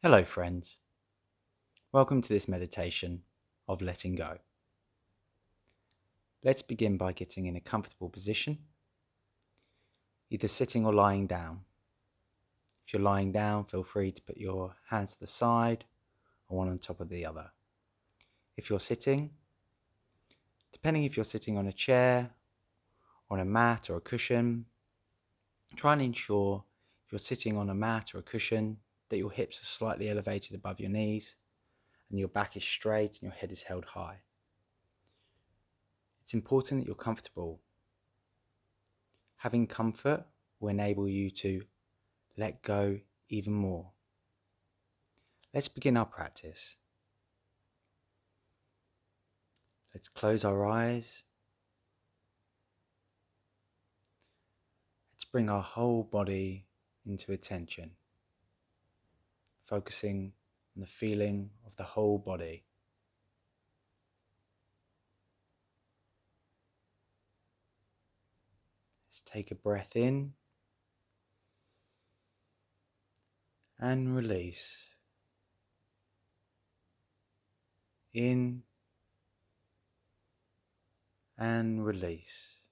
Hello, friends. Welcome to this meditation of letting go. Let's begin by getting in a comfortable position, either sitting or lying down. If you're lying down, feel free to put your hands to the side or one on top of the other. If you're sitting, depending if you're sitting on a chair, on a mat or a cushion, try and ensure if you're sitting on a mat or a cushion that your hips are slightly elevated above your knees and your back is straight and your head is held high. It's important that you're comfortable. Having comfort will enable you to let go even more. Let's begin our practice. Let's close our eyes. Let's bring our whole body into attention focusing on the feeling of the whole body. Let's take a breath in and release. In and release.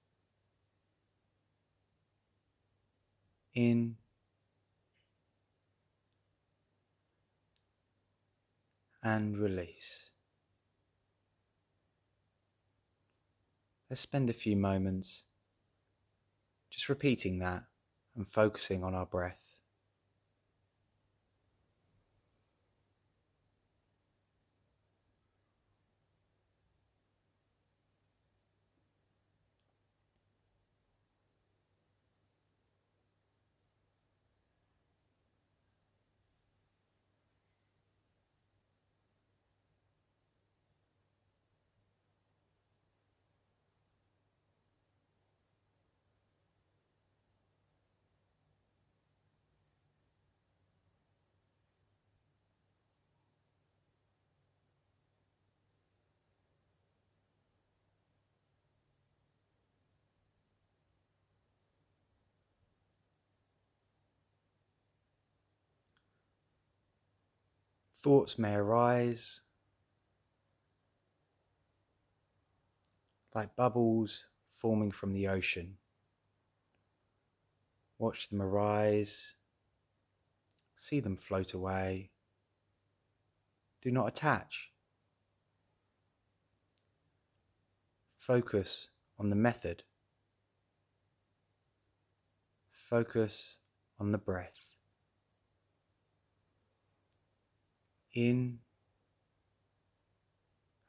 In and release. Let's spend a few moments just repeating that and focusing on our breath. Thoughts may arise like bubbles forming from the ocean. Watch them arise, see them float away. Do not attach. Focus on the method. Focus on the breath. In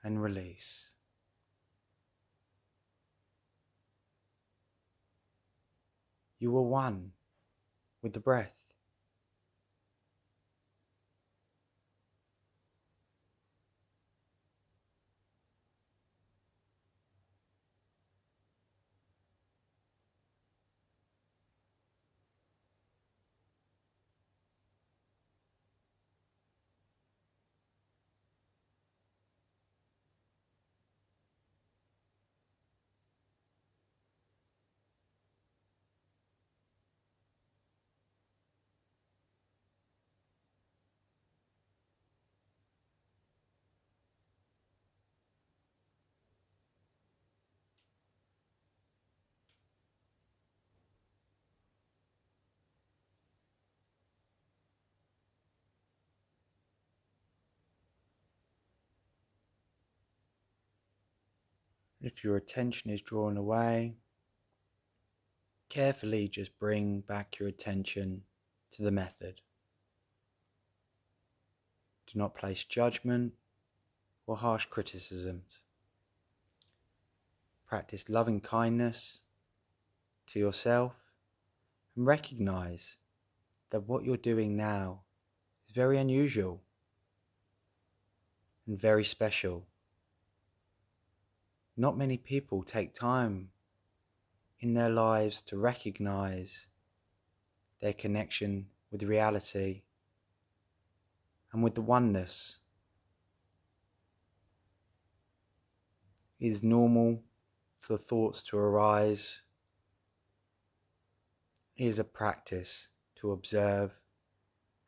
and release. You are one with the breath. If your attention is drawn away, carefully just bring back your attention to the method. Do not place judgment or harsh criticisms. Practice loving kindness to yourself and recognize that what you're doing now is very unusual and very special. Not many people take time in their lives to recognize their connection with reality and with the oneness. It is normal for thoughts to arise. It is a practice to observe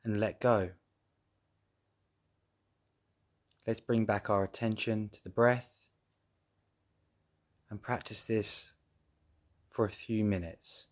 and let go. let's bring back our attention to the breath and practice this for a few minutes.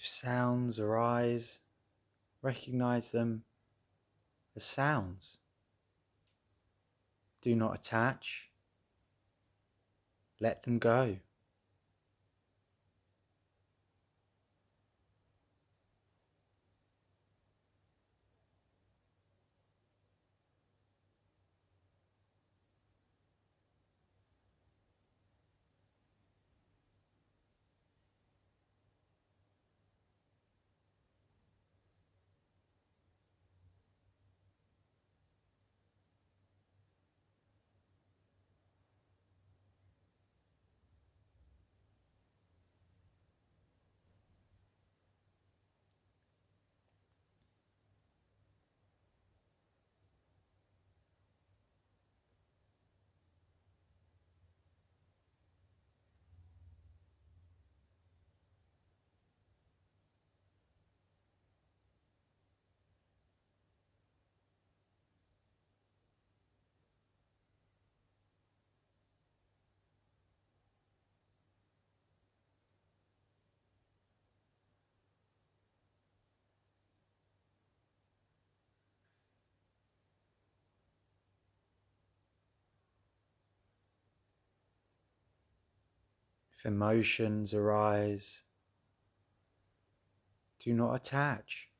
If sounds arise, recognize them as sounds. Do not attach. Let them go. If emotions arise, do not attach.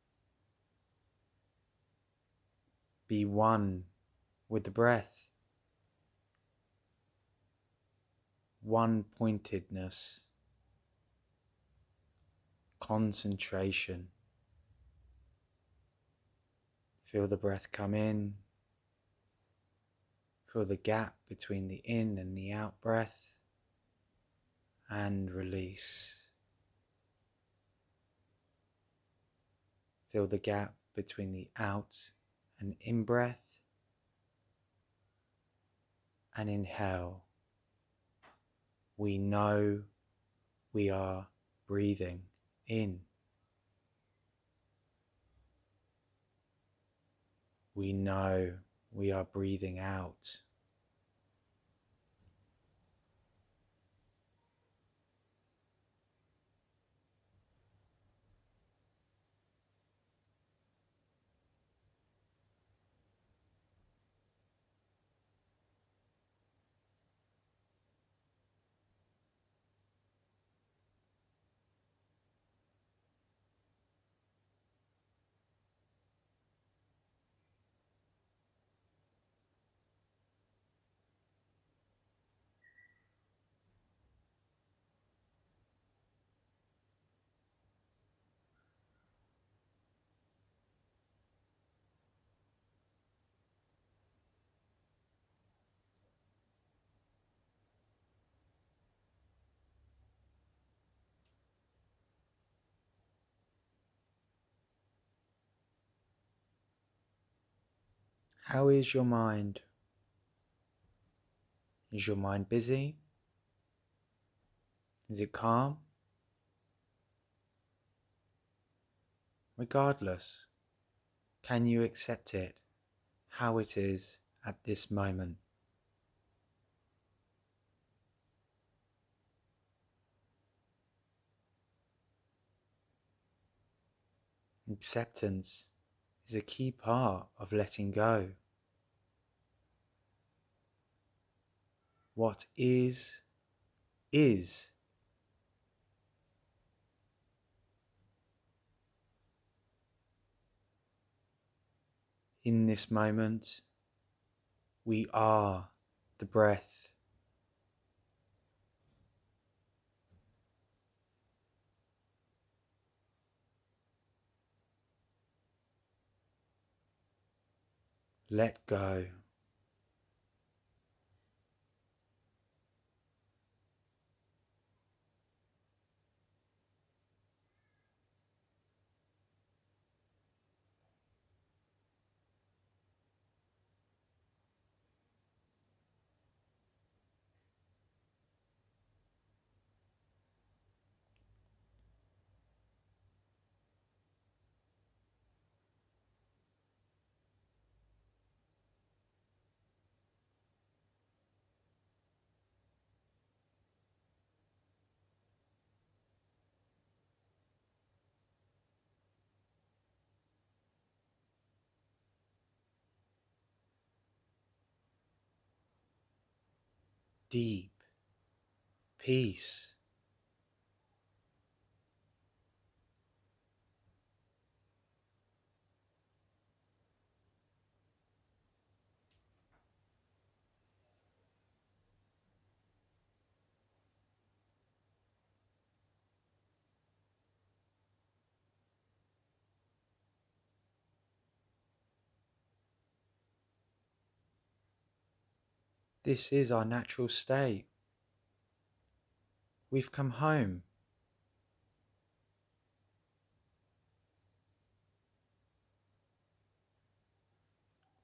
Be one with the breath. One pointedness, concentration. Feel the breath come in. Feel the gap between the in and the out breath and release. Feel the gap between the out and in breath and inhale. We know we are breathing in. We know we are breathing out. How is your mind? Is your mind busy? Is it calm? Regardless, Can you accept it how it is at this moment? Acceptance is a key part of letting go. What is, is. In this moment, we are the breath. Let go. Deep peace. This is our natural state. We've come home.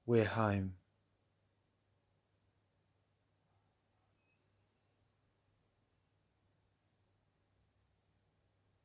We're home.